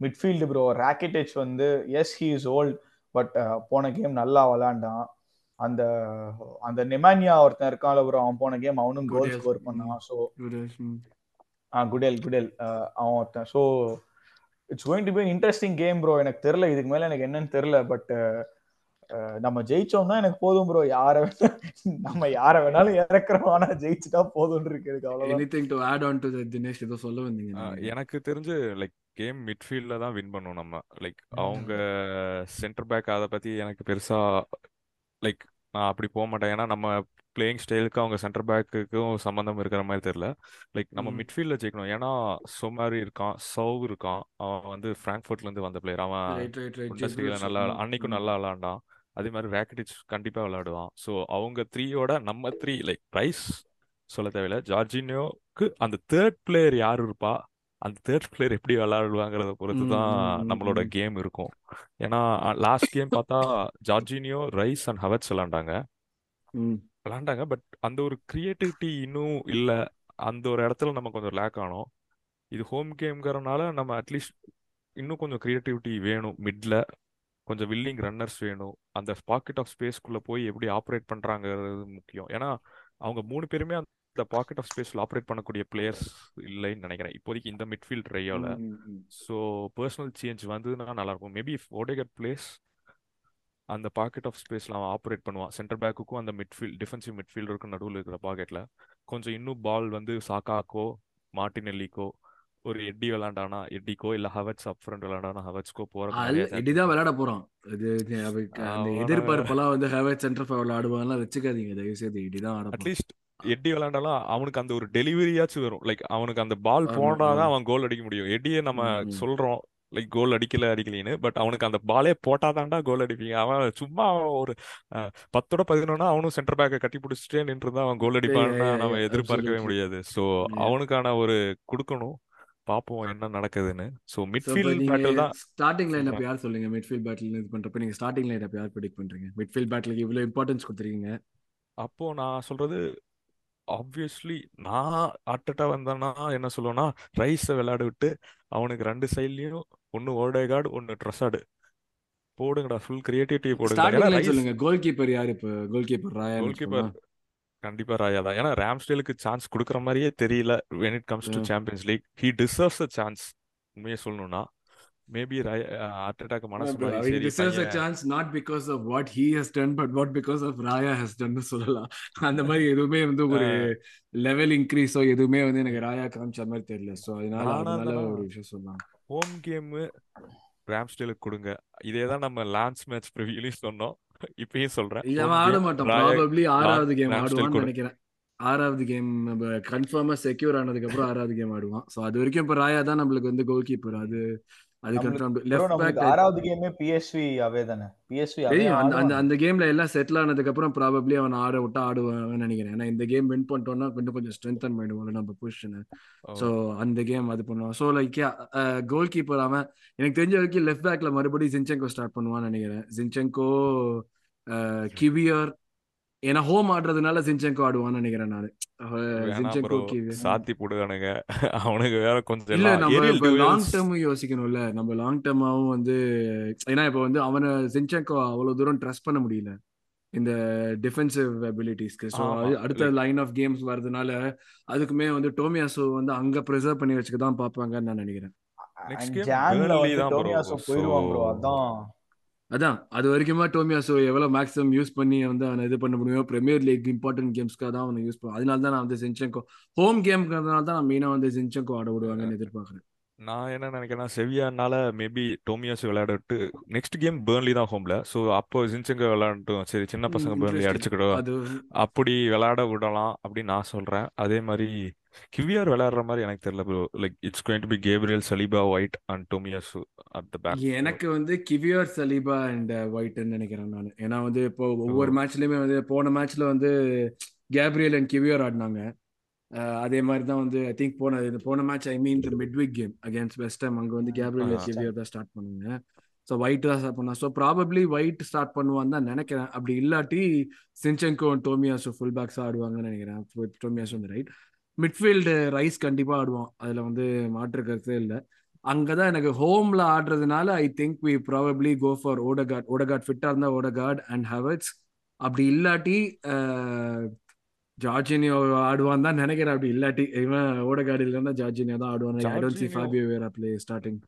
மிட்ஃபீல்டு ப்ரோ ராக்கெட்டேஜ் வந்து yes he is old but போன கேம் நல்லா விளாண்டான் அந்த அந்த நெமானியா ஒருத்தன் இருக்கான்ல ப்ரோ அவன் போன கேம் அவனும் கோல் ஸ்கோர். பண்ணான். ஸோ குடேல். ம். Gudelj Gudelj. அவன் ஒருத்தன். So it's going to be interesting game bro எனக்கு தெரியல. இதுக்கு மேல எனக்கு என்னன்னு தெரியல. பட் நம்ம ஜெயிச்சோம்னா எனக்கு போதும் ப்ரோ யார வேணா நம்ம யார வேணாலும் இறக்குறோம். ஆனா ஜெயிச்சுட்டா போதும்னு இருக்கு எனக்கு அவ்வளவுதான். Anything to add on to Dinesh ஏதோ சொல்ல வந்தீங்க. எனக்கு தெரிஞ்சு லைக் கேம் மிட்ஃபீல்ட்ல தான் வின் பண்ணும் நம்ம. லைக். அவங்க சென்டர் பேக் அதை பத்தி எனக்கு பெருசா லைக் நான் அப்படி போக மாட்டேன். ஏன்னா நம்ம பிளேயிங் ஸ்டைலுக்கு அவங்க சென்டர் பேக்குக்கும் சம்மந்தம் இருக்கிற மாதிரி தெரியல. லைக் நம்ம. மிட்ஃபீல்ட்ல ஜெயிக்கணும். ஏன்னா சொமாரி இருக்கான் சௌ இருக்கான். அவன் வந்து ஃப்ராங்க்ஃபர்ட்ல இருந்து வந்த பிளேயர் அவன் நல்லா அன்னைக்கும் நல்லா விளாண்டான். அதே மாதிரி ராக்கிட்டிச் கண்டிப்பா விளையாடுவான் ஸோ அவங்க த்ரீயோட நம்ம த்ரீ லைக் ரைஸ் சொல்ல தேவையில்ல. ஜார்ஜினியோக்கு அந்த தேர்ட் பிளேயர் யார் இருப்பா? அந்த தேர்ட் பிளேயர் எப்படி விளையாடுவாங்கிறத பொறுத்து தான் நம்மளோட கேம் இருக்கும். ஏன்னா லாஸ்ட் கேம் பார்த்தா ஜார்ஜினியோ ரைஸ் அண்ட் ஹவர்ட்ஸ் விளாண்டாங்க விளாண்டாங்க பட் அந்த ஒரு கிரியேட்டிவிட்டி இன்னும் இல்லை. அந்த ஒரு இடத்துல நம்ம கொஞ்சம் லேக் ஆனோம். இது ஹோம் கேம்ங்கிறனால நம்ம அட்லீஸ்ட் இன்னும் கொஞ்சம் கிரியேட்டிவிட்டி வேணும். மிட்ல கொஞ்சம் வில்லிங் ரன்னர்ஸ் வேணும். அந்த பாக்கெட் ஆஃப் ஸ்பேஸ்க்குள்ள போய் எப்படி ஆப்ரேட் பண்றாங்கிறது முக்கியம். ஏன்னா அவங்க மூணு பேருமே அந்த பாக்கெட் ஆஃப் ஸ்பேஸ்ல ஆப்ரேட் பண்ணக்கூடிய பிளேயர்ஸ் இல்லைன்னு நினைக்கிறேன். இப்போதைக்கு இந்த மிட்ஃபீல்ட் ம் ஸோ பர்சனல் சேஞ்ச் வந்ததுன்னா நல்லா இருக்கும் மேபி ஓடேகட் பிளேஸ் அந்த பாக்கெட் ஆஃப் ஸ்பேஸ்ல அவன் ஆப்ரேட் பண்ணுவான். சென்டர் பேக்குக்கும் அந்த மிட்ஃபீல்ட் டிஃபென்சிவ் மிட்ஃபீல்டருக்கும் நடுவில் இருக்கிற பாக்கெட்ல கொஞ்சம் இன்னும் பால் வந்து சாக்காக்கோ மார்டினெல்லிக்கோ ஒரு எட்டி விளாண்டானா எட்டிக்கோ இல்ல ஹவர்ட்ஸ் அப் ஃப்ரண்ட் விளாண்டானா நிறைய சான்ஸ் எடிதான் இருக்கு விளையாட அவன எதிர்பார்ப்பெல்லாம் வந்து ஹேவர்ட் சென்டர் ஃபார்வர்ட் ஆடுவான்லாம் வச்சுக்காதீங்க. தயவு செய்து போறான். அட்லீஸ்ட் எட்டி விளாண்டாலும் அவனுக்கு அந்த ஒரு டெலிவரியாச்சும் வரும். லைக் அவனுக்கு அந்த பால் போனாதான் அவன் கோல் அடிக்க முடியும். எட்டியை நம்ம சொல்றோம் லைக் கோல் அடிக்கல அடிக்கலின்னு. பட் அவனுக்கு அந்த பாலே போட்டாதான்டா கோல் அடிப்பீங்க. அவன் சும்மா ஒரு பத்தோட பதினொன்னா அவனும் சென்டர் பேக்கை கட்டி பிடிச்சிட்டே நின்று தான் அவன் கோல் அடிப்பான்னு நம்ம எதிர்பார்க்கவே. முடியாது. ஸோ. அவனுக்கான ஒரு கொடுக்கணும். பார்ப்போம் என்ன நடக்குதுன்னு. இப்போ மிட்ஃபீல்ட் பேட்டில் தான் ஸ்டார்டிங் லைன் அப் யார் சொல்லுங்க? மிட்ஃபீல்ட் பேட்டில் இது பண்றப்ப நீங்க ஸ்டார்டிங் லைன் அப் யார் ப்ரெடிக்ட் பண்றீங்க? மிட்ஃபீல்ட் பேட்டிலுக்கு இவ்வளவு இம்பார்ட்டன்ஸ் கொடுத்துருக்கீங்க. அப்போ நான் சொல்றது ஆப்வியஸ்லி நான் ஆட்டட்டா வந்தேன்னா என்ன சொல்லுவேன்னா ரைஸை விளையாட விட்டு அவனுக்கு ரெண்டு சைட்லயும் ஒன்னு ஓடேகார்டு ஒன்னு ட்ரெஸ்ஸாடு போடுங்கடா ஃபுல் கிரியேட்டிவிட்டி ரைஸ் சொல்லுங்க கோல் கீப்பர் யார் இப்போ? கோல் கீப்பர் ராயான்னு கோல் கீப்பர் கண்டிப்பா ராயா தான். ஏன்னா ராம்ஸ்டேலுக்கு சான்ஸ் கொடுக்குற மாதிரியே தெரியல when it comes to Champions League he deserves a chance உண்மையை சொல்லணும்னா. மேபி ஆர்டேட்டாக்கு மனசு bro, மாதிரி he deserves a chance not because of what he has done but what because of Raya has done னு சொல்லலாம். அந்த மாதிரி எதுவுமே வந்து ஒரு லெவல் இன்க்ரீஸோ எதுவுமே வந்து எனக்கு ராயா காமிச்ச மாதிரி தெரியல. ஸோ அதனால அதனால ஒரு விஷயம் சொல்லலாம். ஹோம் கேம் ராம்ஸ்டேலுக்கு கொடுங்க. இதே தான் நம்ம லான்ஸ் மேட்ச் ப்ரிவியூலையும் சொன்னோம். இப்பயும் சொல்றேன். அவன் ஆட மாட்டான் ராயா ப்ராபப்ளி ஆறாவது கேம் ஆடுவான்னு நினைக்கிறேன். ஆறாவது கேம் நம்ம கன்ஃபார்மா செக்யூர் ஆனதுக்கு அப்புறம் ஆறாவது கேம் ஆடுவான். ஸோ அது வரைக்கும் இப்போ ராயா தான் நம்மளுக்கு வந்து கோல் கீப்பர் அது அது நம்மளுக்கு கன்ஃபார்ம் ப்ரோ லெஃப்ட் நம்மளுக்கு பேக் ஆறாவது கேமே பிஎஸ்வி அவே தானே. பிஎஸ்வி அந்த அந்த அந்த கேம்ல எல்லாம் செட்டில் ஆனதுக்கு அப்புறம் ப்ராபப்ளி அவன் ஆட விட்டா ஆடுவான்னு நினைக்கிறேன். ஏன்னா இந்த கேம் வின் பண்ணிட்டோம்னா இன்னும் கொஞ்சம் ஸ்ட்ரென்தன் பண்ணிடுவோம் நம்ம பொசிஷனை ஸோ அந்த கேம் அது பண்ணுவான். ஸோ லைக் கோல் கீப்பர் அவன் எனக்கு தெரிஞ்ச வரைக்கும் லெஃப்ட் பேக்ல மறுபடியும் ஜின்செங்கோ ஸ்டார்ட் பண்ணுவான்னு நினைக்கிறேன். ஜின்செங்கோ கிவியர் ஏன்னா ஹோம் ஆடுறதுனால ஜின்செங்கோ ஆடுவான்னு நினைக்கிறேன் நான். சாத்தி போடுவானுங்க. அவனுக்கு வேற கொஞ்சம் இல்ல நம்ம இப்ப லாங் டேர்ம் யோசிக்கணும்ல. நம்ம லாங் டேர்மாவும் வந்து ஏன்னா இப்ப வந்து அவனை ஜின்செங்கோ அவ்வளவு தூரம் ட்ரஸ்ட் பண்ண முடியல. இந்த டிஃபென்சிவ் அபிலிட்டிஸ்க்கு ஸோ அடுத்த லைன் ஆஃப் கேம்ஸ் வர்றதுனால அதுக்குமே வந்து டோமியாசு வந்து அங்க ப்ரிசர்வ் பண்ணி வச்சுக்க தான் பார்ப்பாங்கன்னு நான் நினைக்கிறேன். அதான் அது வரைக்குமா டோமியாசோ எவ்வளவு மேக்ஸிமம் யூஸ் பண்ணி வந்து அவனை இது பண்ண முடியுமோ பிரீமியர் லீக் இம்பார்ட்டன்ட் கேம்ஸ்க்காக தான் அவனை யூஸ் பண்ணுவோம் அதனால தான் நான் வந்து ஜின்செங்கோ ஹோம் கேம்ங்கிறதுனால தான் நான் மெயினாக வந்து ஜின்செங்கோ ஆட விடுவாங்கன்னு எதிர்பார்க்குறேன். நான் என்ன நினைக்கிறேன்னா செவியானால மேபி டோமியாஸ் விளையாட விட்டு நெக்ஸ்ட் கேம் பேர்ன்லி தான் ஹோம்ல ஸோ அப்போ ஜின்செங்க விளையாடட்டும். சரி சின்ன பசங்க பேர்ன்லி அடிச்சுக்கிடும் அது அப்படி விளையாட விடலாம் அப்படின்னு நான் சொல்றேன். அதே மாதிரி கிவியர் விளையாடுற மாதிரி எனக்கு தெரியல bro like it's going to be Gabriel Saliba White and Tomiyasu at the back எனக்கு வந்து கிவியர் சலீபா அண்ட் ஒயிட்னு நினைக்கிறேன் நான். ஏன்னா வந்து இப்போ ஒவ்வொரு மேட்ச்லயுமே வந்து போன மேட்ச்ல வந்து கேப்ரியல் அண்ட் கிவியர் ஆடினாங்க. அதே மாதிரி தான் வந்து ஐ திங்க் போன இது போன match I mean midweek game against West Ham அங்கே வந்து கேப்ரியல் ஆ. கிவியர் தான் ஸ்டார்ட் பண்ணுங்க. ஸோ ஒயிட் தான் ஸ்டார்ட் பண்ணா ஸோ ப்ராபப்ளி ஒயிட் ஸ்டார்ட் பண்ணுவான்னு தான் நினைக்கிறேன். அப்படி இல்லாட்டி சின்செங்கோ டோமியாசு ஃபுல் பேக்ஸ் ஆடுவாங்கன்னு நினைக்கிறேன். டோமியாசு வந்து ரைட் மிட்ஃபீல்டு ரைஸ் கண்டிப்பா ஆடுவான். அதுல வந்து மாற்று கருத்தே இல்லை. அங்கதான் எனக்கு ஹோம்ல ஆடுறதுனால I think we probably go for Odegaard Odegaard ஃபிட்டா இருந்தா ஓடகார்ட் அண்ட் ஹவர்ட்ஸ் அப்படி இல்லாட்டி ஜார்ஜினியோ ஆடுவான் தான் நினைக்கிறேன். அப்படி இல்லாட்டி இவன் ஓடகார்டு இல்லைன்னா ஜார்ஜினியோ தான் ஆடுவான் I don't see Jorginho Fabio வேற பிளே ஸ்டார்டிங்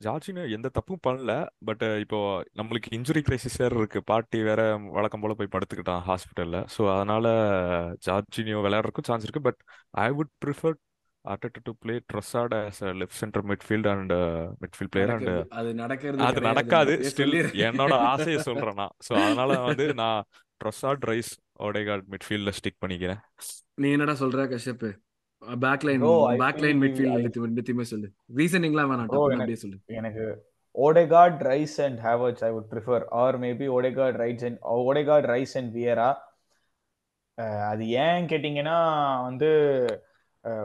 ஜார்ஜினோ எந்த தப்பும் பண்ணல. பட் இப்போ நம்மளுக்கு இன்ஜுரி கிரைசிஸ் வேற இருக்கு. பாட்டி வேற வழக்கம் போல போய் படுத்துக்கிட்டான் ஹாஸ்பிட்டல்ல ஸோ அதனால ஜார்ஜினியோ விளையாடுறதுக்கும் சான்ஸ் இருக்கு. But I would prefer Arteta to play Trossard as left centre midfield and midfield player and அது நடக்கிறது அது நடக்காது. ஸ்டில் என்னோட (laughs) ஆசையை சொல்றேன் நான். ஸோ அதனால வந்து நான் ட்ரொசாட் ரைஸ் ஓடேகார்ட் மிட்ஃபீல்ட்ல ஸ்டிக் பண்ணிக்கிறேன். நீ என்னடா சொல்ற Kashyap back line back line midfield ரெண்டுத்தையுமே சொல்லு. ரீசனிங்லாம் வேணாம் எனக்கு அப்படியே சொல்லு. எனக்கு Odegaard Rice and Havertz I would prefer or maybe Odegaard Rice and Odegaard Rice and Vieira. அது ஏன் கேட்டிங்கன்னா வந்து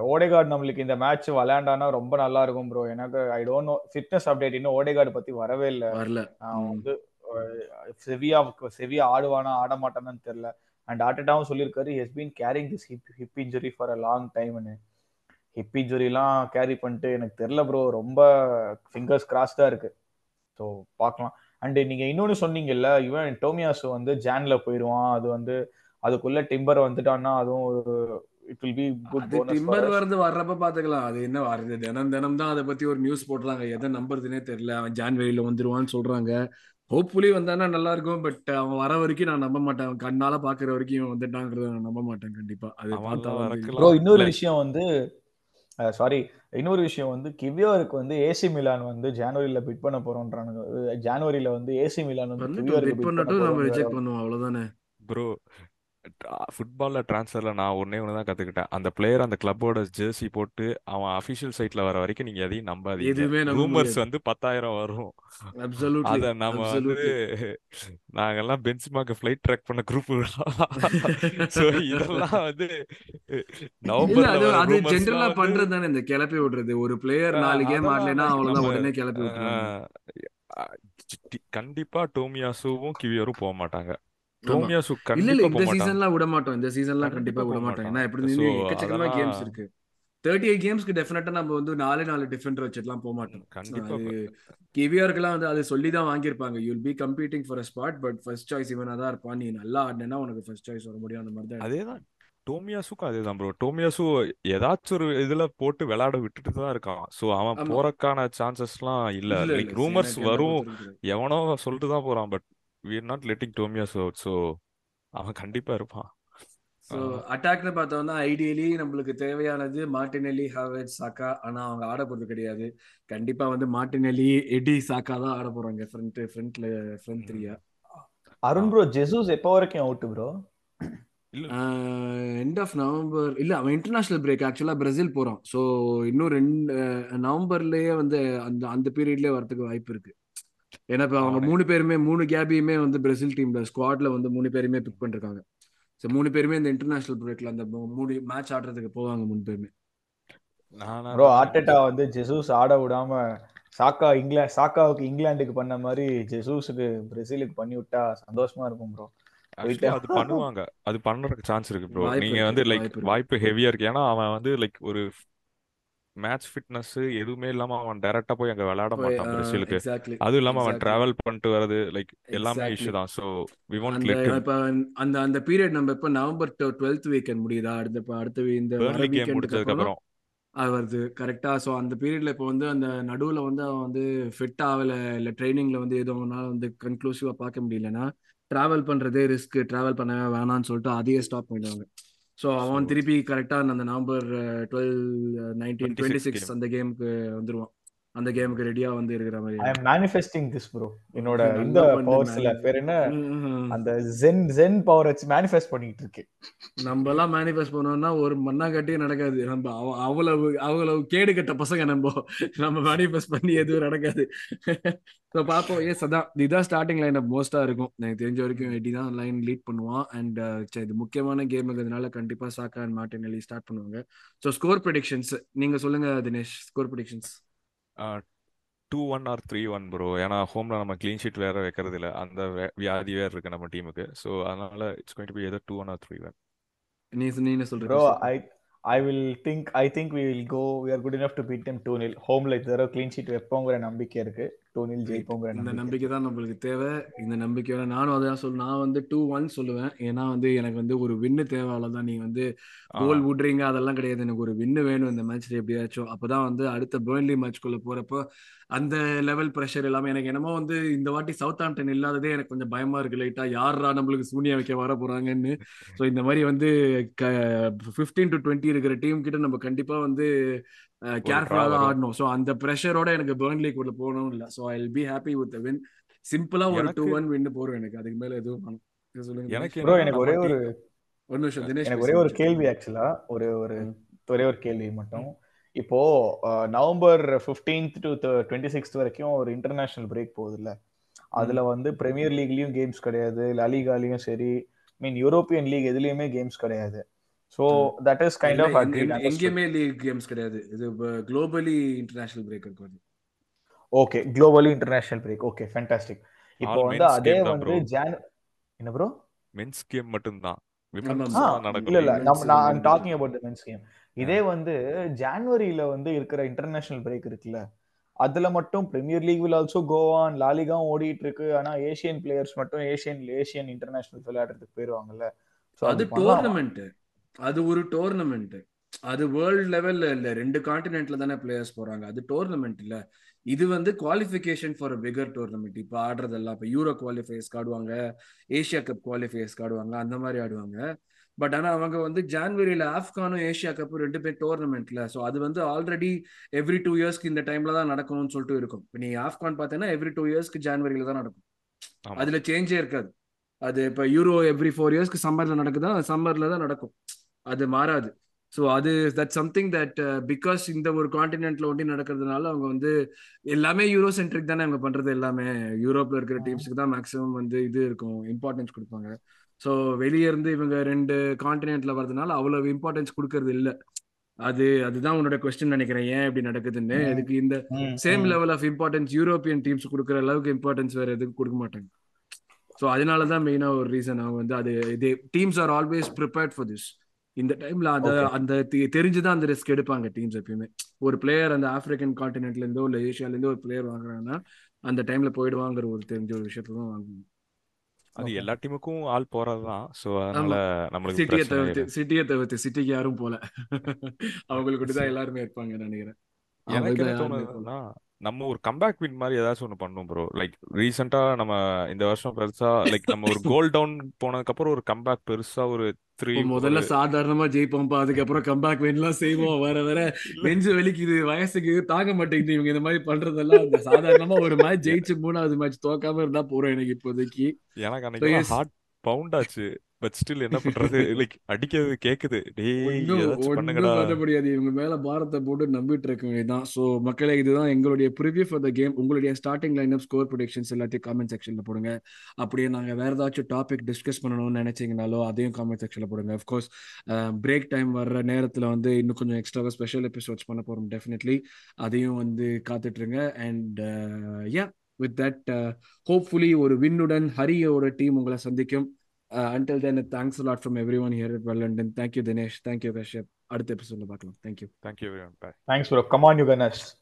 ஓடேகார்ட் நம்மளுக்கு இந்த மேட்ச் விளையாண்டானா ரொம்ப நல்லா இருக்கும் ப்ரோ எனக்கு I don't know fitness update இன்னும் ஓடேகார்டு பத்தி வரவே இல்லை. வரல. அவன். வந்து செவியா செவியா ஆடுவானா ஆட மாட்டானான்னு தெரியல அண்ட் ஆட்டட்டாவும் சொல்லியிருக்காரு he's been carrying this hip hip injury for a long டைம்னு ஹிப் இன்ஜுரிலாம் கேரி பண்ணிட்டு எனக்கு தெரில ப்ரோ ரொம்ப ஃபிங்கர்ஸ் கிராஸ் தான் இருக்கு. ஸோ பார்க்கலாம். அண்ட் நீங்க இன்னொன்னு சொன்னீங்கல்ல இவன் டோமியாசு வந்து ஜான்ல போயிடுவான் அது வந்து அதுக்குள்ள டிம்பர் வந்துட்டான்னா அதுவும் ஒரு it will be good bonus Timber வரது வர்றப்ப பாத்துக்கலாம். அது என்ன வருது தினம் தினம் தான் அதை பத்தி ஒரு நியூஸ் போடுறாங்க எதை நம்புறதுனே தெரியல. அவன் ஜான்வரியில வந்துருவான்னு சொல்றாங்க. ஹோப்ஃபுல்லி வந்தானா நல்லா இருக்கும் பட் அவன் வர வரைக்கும் நான் நம்ப மாட்டேன். கண்ணால பாக்குற வரைக்கும் இவன் வந்துட்டாங்கிறத நான் நம்ப மாட்டேன் கண்டிப்பா. அது பார்த்தா வந்து இன்னொரு விஷயம் வந்து சாரி இன்னொரு விஷயம் வந்து கிவியோருக்கு வந்து ஏசி மிலான் வந்து ஜனவரியில பிட் பண்ண போறோன்றானுங்க. ஜனவரியில வந்து ஏசி மிலான் வந்து பிட் பிட் பண்ண பண்ணட்டும் நம்ம ரிஜெக்ட் பண்ணுவோம். அவ்வளவுதானே? ப்ரோ ஃபுட்பால்ல டிரான்ஸ்ஃபர்ல நான் ஒன்னே ஒன்று தான் கத்துக்கிட்டேன். அந்த பிளேயர் அந்த கிளப்போட ஜெர்சி போட்டு அவன் அஃபிஷியல் சைட்ல வர வரைக்கும் நீங்க எதையும் நம்பாதீங்க. எதுவுமே ரூமர்ஸ் வந்து பத்தாயிரம் வரும். அத நம்ம வந்து நாங்கெல்லாம் பெஞ்ச் மார்க் ஃபிளைட் ட்ராக் பண்ண குரூப் ஸோ (laughs) இதெல்லாம் வந்து இல்ல நவம்பர்ல அது வர அது ரூமர்ஸ்லாம் ஜென்ரலா வந்து பண்றது தானே இந்த கிளப்பி விடுறது. ஒரு பிளேயர் நாலு கேம் ஆடலைன்னா நம்ம உடனே கிளப்பி விட்டுருவாங்க கண்டிப்பா டோமியாசுவும் கிவியரும் போக மாட்டாங்க. இல்ல இல்ல இந்த சீசன்லாம் விட மாட்டோம் இந்த சீசன்லாம் கண்டிப்பா விட மாட்டோம் ஏன்னா எப்படி எக்கச்சக்கமா கேம்ஸ் இருக்கு. தேர்ட்டி எயிட் கேம்ஸ்க்கு டெஃபினட்டா நம்ம வந்து நாலு நாலு டிஃபரெண்ட் வச்சுட்டுலாம் போக மாட்டோம் அது கிவியருக்குலாம் வந்து அது சொல்லி தான் வாங்கியிருப்பாங்க. You'll be competing for a spot but first choice இவனா தான் இருப்பான். நீ நல்லா ஆடினா உனக்கு ஃபர்ஸ்ட் சாய்ஸ் வர முடியும். அந்த மாதிரி தான் அதேதான். டோமியாசுக்கும் அதேதான் ப்ரோ டோமியாசு ஏதாச்சும் ஒரு இதுல போட்டு விளையாட விட்டுட்டு தான் இருக்கான். ஸோ அவன் போறக்கான சான்சஸ்லாம் இல்ல. லைக் ரூமர்ஸ் வரும். எவனோ சொல்லிட்டு தான் போறான் but we are not letting Tomiyasu out so அவன் கண்டிப்பா இருப்பான். ஸோ ஆஹ் அட்டாக்னு பார்த்தோம்னா ஐடியலி நம்மளுக்கு தேவையானது மார்டினெல்லி ஹாவர்ட் சாக்கா ஆனா அவங்க ஆட போறது கிடையாது. கண்டிப்பா வந்து மார்டினெல்லி எடி சாக்கா தான் ஆட போறாங்க ஃப்ரண்ட் ஃப்ரண்ட்ல ஃப்ரண்ட் த்ரீயா அருண் ப்ரோ ஜெசூஸ் எப்போ வரைக்கும் அவுட் ப்ரோ இல்ல. எண்ட் ஆஃப் நவம்பர் இல்ல அவன் இன்டர்நேஷனல் பிரேக் ஆக்சுவலா பிரேசில் போறான். ஸோ இன்னும் ரெண்டு நவம்பர்லயே வந்து அந்த அந்த பீரியட்லயே வரதுக்கு வாய்ப்பு இருக்கு. ஏன்னா இப்போ அவங்க மூணு பேருமே மூணு கேபியுமே வந்து பிரேசில் டீம்ல ஸ்குவாட்ல வந்து மூணு பேருமே பிக் பண்ணிருக்காங்க. ஸோ மூணு பேருமே இந்த இன்டர்நேஷனல் பிரேக்ல அந்த மூணு மேட்ச் ஆடுறதுக்கு போவாங்க மூணு பேருமே. ப்ரோ ஆர்டெட்டா வந்து ஜெசூஸ் ஆட விடாம சாக்கா இங்கிலாந்து சாக்காவுக்கு இங்கிலாந்துக்கு பண்ண மாதிரி ஜெசூஸுக்கு பிரேசிலுக்கு பண்ணி விட்டா சந்தோஷமா இருக்கும் ப்ரோ அது பண்ணுவாங்க. அது பண்றதுக்கு சான்ஸ் இருக்கு ப்ரோ நீங்க வந்து லைக் வாய்ப்பு ஹெவியா இருக்கு. ஏன்னா அவன் வந்து லைக் ஒரு மேட்ச் ஃபிட்னஸ் எதுவுமே இல்லாம அவன் டைரக்டா போய் அங்க விளையாட மாட்டான் பிரேசிலுக்கு. அதுவும் இல்லாம அவன் டிராவல் பண்ணிட்டு வர்றது லைக் எல்லாமே இஷ்யூ தான். ஸோ வி வாண்ட் லெட் இப்ப அந்த அந்த பீரியட் நம்ம இப்ப நவம்பர் டுவெல்த் வீக்கெண்ட் முடியுதா? அடுத்த அடுத்த இந்த வீக்கெண்டுக்கு முடிஞ்சதுக்கு அப்புறம் அது வருது கரெக்டா ஸோ அந்த பீரியட்ல இப்போ வந்து அந்த நடுவுல வந்து அவன் வந்து ஃபிட் ஆகல இல்ல ட்ரைனிங்ல வந்து எதுவும் அவனால வந்து கன்க்ளூசிவா பார்க்க முடியலன்னா டிராவல் பண்றதே ரிஸ்க் டிராவல் பண்ண வேணாம்னு சொல்லிட்டு அதையே ஸ்டாப் பண்ணிடுவாங்க. ஸோ அவன் திருப்பி கரெக்டா அந்த November twelve nineteen twenty six அந்த கேமுக்கு வந்துருவான். அந்த கேமுக்கு ரெடியா வந்து இருக்கிற மாதிரி I am manifesting this bro என்னோட இந்த பவர்ஸ்ல பேர் என்ன? அந்த ஜென் ஜென் பவர் வச்சு மேனிஃபெஸ்ட் பண்ணிட்டு இருக்கு நம்ம எல்லாம் மேனிஃபெஸ்ட் பண்ணோம்னா ஒரு மண்ணாங்கட்டியும் நடக்காது. நம்ம அவ- அவ்வளவு அவ்வளவு கேடு கட்ட பசங்க நம்ம. நம்ம மேனிஃபெஸ்ட் பண்ணி எதுவும் நடக்காது. ஸோ பார்ப்போம். ஏஸ் அதான். இதுதான் ஸ்டார்டிங் லைன் மோஸ்டா இருக்கும். எனக்கு தெரிஞ்ச வரைக்கும் எட்டி தான் லைன் லீட் பண்ணுவான். அண்ட் இது முக்கியமான கேமுங்கிறதுனால கண்டிப்பா சாக்கா அண்ட் மார்டின் ஸ்டார்ட் பண்ணுவாங்க. ஸோ ஸ்கோர் ப்ரெடிக்ஷன்ஸ் நீங்க சொல்லுங்க Dinesh. Score predictions two one or three one bro ஏன்னா ஹோம்ல நம்ம க்ளீன் ஷீட் வேற வைக்கிறது இல்ல அந்த வியாதி வேற இருக்கு நம்ம டீமுக்கு ஸோ அதனால it's going to be either two one or three one நீ நீ என்ன சொல்ற bro I I will think I think we will go we are good enough to beat them two nil ஹோம்ல இந்த தடவை க்ளீன் ஷீட் வைப்போங்கிற நம்பிக்கை இருக்கு. Two nil right ஜெயிப்போங்கிற இந்த நம்பிக்கை. தான் நம்மளுக்கு தேவை. இந்த நம்பிக்கையோட நானும் அதான் சொல்ல நான் வந்து டூ ஒன் சொல்லுவேன். ஏன்னா வந்து எனக்கு வந்து ஒரு வின்னு தேவை அவ்வளோதான் நீ வந்து கோல் விடுறீங்க. அதெல்லாம் கிடையாது. எனக்கு ஒரு வின்னு வேணும் இந்த மேட்ச்ல எப்படியாச்சும். அப்பதான் வந்து அடுத்த பேர்ன்லி மேட்ச்குள்ள போறப்போ அந்த லெவல் ப்ரெஷர் எல்லாமே எனக்கு என்னமோ வந்து இந்த வாட்டி சவுத் ஆம்டன் இல்லாததே எனக்கு கொஞ்சம் பயமா இருக்கு. லைட்டா யாரா நம்மளுக்கு சூனியா வைக்க வர போறாங்கன்னு. (laughs) ஸோ இந்த மாதிரி வந்து ஃபிஃப்டீன் டு டுவெண்ட்டி இருக்கிற டீம் கிட்ட நம்ம கண்டிப்பா வந்து கேர்ஃபுல்லாக ஆடணும். ஸோ அந்த ப்ரெஷரோட எனக்கு பேர்ன்லி கூட போகணும் இல்லை. So I will be happy with win சிம்பிளா ஒரு டூ ஒன் வின்னு போறோம் எனக்கு. அதுக்கு மேல எதுவும் சொல்லுங்க எனக்கு ஒரே ஒரு ஒரு நிமிஷம் தினேஷ் எனக்கு ஒரே ஒரு கேள்வி ஆக்சுவலா ஒரு ஒரு ஒரே ஒரு கேள்வி மட்டும். இப்போ November 15th to twenty sixth வரைக்கும் ஒரு இன்டர்நேஷனல் பிரேக் போகுதுல்ல. அதுல வந்து பிரீமியர் லீக்லயும் கேம்ஸ் கிடையாது. லலிகாலையும் சரி. மீன் யூரோப்பியன் லீக் எதுலயுமே கேம்ஸ் கிடையாது. So hmm. That is kind of எங்கேயுமே லீக் கேம்ஸ் கிடையாது. இது குளோபலி இன்டர்நேஷனல் பிரேக் இருக்கு. Okay globally international break okay fantastic இப்போ வந்து அதே வந்து ஜான் என்ன ப்ரோ மென்ஸ் கேம் ஆமா தான் இல்ல இல்ல நம்ம நான் talking about the men's game. இதே வந்து ஜான்வரியில வந்து இருக்கிற இன்டர்நேஷனல் பிரேக் இருக்குல்ல அதுல மட்டும் Premier League will also go on லாலிகாவும் ஓடிட்டு இருக்கு. ஆனா ஏசியன் பிளேயர்ஸ் மட்டும் ஏசியன் ஏசியன் இன்டர்நேஷனல் விளையாடுறதுக்கு போயிருவாங்கல்ல. சோ அது டோர்னமெண்ட் அது ஒரு டோர்னமெண்ட் அது வேர்ல்ட் லெவல்ல இல்ல ரெண்டு கான்டினென்ட்ல தானே பிளேயர்ஸ் போறாங்க. அது டோர்னமெண்ட் இல்ல. இது வந்து குவாலிஃபிகேஷன் ஃபார் பிகர் டோர்னமெண்ட் இப்போ ஆடுறதெல்லாம் இப்போ யூரோ குவாலிஃபையர்ஸ்க்கு ஆடுவாங்க ஏஷியா கப் குவாலிஃபையர்ஸ்க்கு ஆடுவாங்க அந்த மாதிரி ஆடுவாங்க. பட் ஆனா அவங்க வந்து ஜான்வரியில ஆப்கானும் ஏஷியா கப்பும் ரெண்டு பேர் டோர்னமெண்ட்ல ஸோ அது வந்து ஆல்ரெடி எவ்ரி டூ இயர்ஸ்க்கு இந்த டைம்ல தான் நடக்கணும்னு சொல்லிட்டு இருக்கும். இப்போ நீ ஆப்கான் பார்த்தேன்னா எவ்ரி டூ இயர்ஸ்க்கு ஜான்வரியில தான் நடக்கும். அதுல சேஞ்சே இருக்காது. அது இப்போ யூரோ எவ்ரி ஃபோர் இயர்ஸ்க்கு சம்மர்ல நடக்குதா? சம்மர்ல தான் நடக்கும். அது மாறாது. ஸோ அது தட் சம்திங் தட் பிகாஸ் இந்த ஒரு காண்டினென்ட்ல ஒண்டி நடக்கிறதுனால அவங்க வந்து எல்லாமே யூரோ சென்ட்ரிக் தானே அவங்க பண்றது எல்லாமே. யூரோப்ல இருக்கிற டீம்ஸ்க்கு தான் மேக்ஸிமம் வந்து இது இருக்கும் இம்பார்ட்டன்ஸ் கொடுப்பாங்க. ஸோ வெளியே இருந்து இவங்க ரெண்டு காண்டினென்ட்ல வர்றதுனால அவ்வளவு இம்பார்ட்டன்ஸ் கொடுக்கறது இல்லை. அது அதுதான் உன்னோட கொஸ்டின் நினைக்கிறேன். ஏன் இப்படி நடக்குதுன்னு. அதுக்கு இந்த same. Level of importance European teams கொடுக்குற அளவுக்கு இம்பார்ட்டன்ஸ் வேற எதுவும் கொடுக்க மாட்டாங்க. ஸோ அதனால தான் மெயினாக ஒரு ரீசன் அவங்க வந்து அது இது teams are always prepared for this இந்த டைம்ல அந்த. அந்த தெரிஞ்சுதான் அந்த ரிஸ்க் எடுப்பாங்க டீம்ஸ் எப்பயுமே. ஒரு பிளேயர் அந்த ஆப்பிரிக்கன் காண்டினென்ட்ல இருந்தோ இல்ல ஏஷியால இருந்தோ ஒரு பிளேயர் வாங்குறாங்கன்னா அந்த டைம்ல போயிடுவாங்கிற ஒரு தெரிஞ்ச ஒரு விஷயத்தை தான் வாங்குவாங்க. அது. எல்லா டீமுக்கும் ஆள் போறதுதான். ஸோ அதனால நம்மளுக்கு சிட்டியை தவிர்த்து சிட்டியை தவிர்த்து சிட்டிக்கு யாரும் போல. அவங்களுக்கு தான் எல்லாருமே இருப்பாங்க நினைக்கிறேன். எனக்கு என்ன தோணுதுன்னா நம்ம ஒரு கம்பேக் வின் மாதிரி ஏதாச்சும் ஒன்று பண்ணும் ப்ரோ லைக் ரீசெண்டா நம்ம இந்த வருஷம் பெருசா லைக் நம்ம ஒரு கோல் டவுன் போனதுக்கு அப்புறம் ஒரு கம்பேக் பெருசா ஒரு முதல்ல சாதாரணமா ஜெயிப்போம்ப்பா அதுக்கப்புறம் கம்பேக் வேணும்லாம் செய்வோம் வர வர. நெஞ்சு வலிக்குது வயசுக்கு தாங்க மாட்டேங்குது இவங்க இந்த மாதிரி பண்றதெல்லாம். சாதாரணமா ஒரு மேட்ச் (laughs) ஜெயிச்சு மூணாவது மேட்ச் தோக்காம இருந்தா போறோம் எனக்கு இப்போதைக்கு. எனக்கு. ஹார்ட் பவுண்ட் ஆச்சு. பட் ஸ்டில் என்ன பண்றது? (laughs) லைக் அடிக்கிறது கேக்குது. பண்ண முடியாது. இவங்க மேல பாரத்தை போட்டு நம்பிட்டு இருக்க வேண்டியதுதான் சோ மக்களே இதுதான் எங்களுடைய ப்ரிவியூ ஃபார் த கேம் உங்களுடைய starting line up score predictions எல்லாத்தையும் காமெண்ட் செக்ஷன்ல போடுங்க. அப்படியே நாங்க வேற ஏதாச்சும் டாபிக் டிஸ்கஸ் பண்ணணும்னு நினைச்சீங்கனாலோ அதையும் காமெண்ட் செக்ஷன்ல போடுங்க. அஃப்கோர்ஸ் பிரேக் டைம் வர்ற நேரத்துல வந்து இன்னும் கொஞ்சம் எக்ஸ்ட்ராவா ஸ்பெஷல் எபிசோட்ஸ் பண்ண போறோம் டெஃபினெட்லி அதையும் வந்து காத்துட்ருங்க. And yeah with that hopefully ஒரு வின்னுடன் ஹரியோட டீம் உங்களை சந்திக்கும். Uh, until then thanks a lot from everyone here at well thank you dinesh. Thank you kashyap. thank you. Thank you everyone. Bye. Thanks bro. Come on you guys.